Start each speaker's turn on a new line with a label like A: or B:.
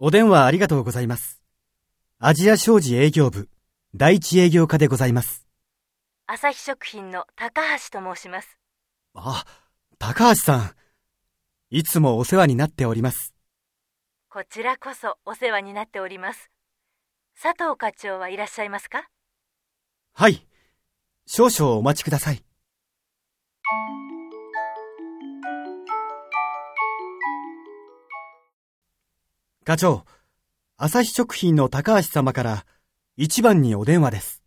A: お電話ありがとうございます。アジア商事営業部、第一営業課でございます。
B: 朝日食品の高橋と申します。
A: あ、高橋さん。いつもお世話になっております。
B: こちらこそお世話になっております。佐藤課長はいらっしゃいますか？
A: はい。少々お待ちください。課長、朝日食品の高橋様から一番にお電話です。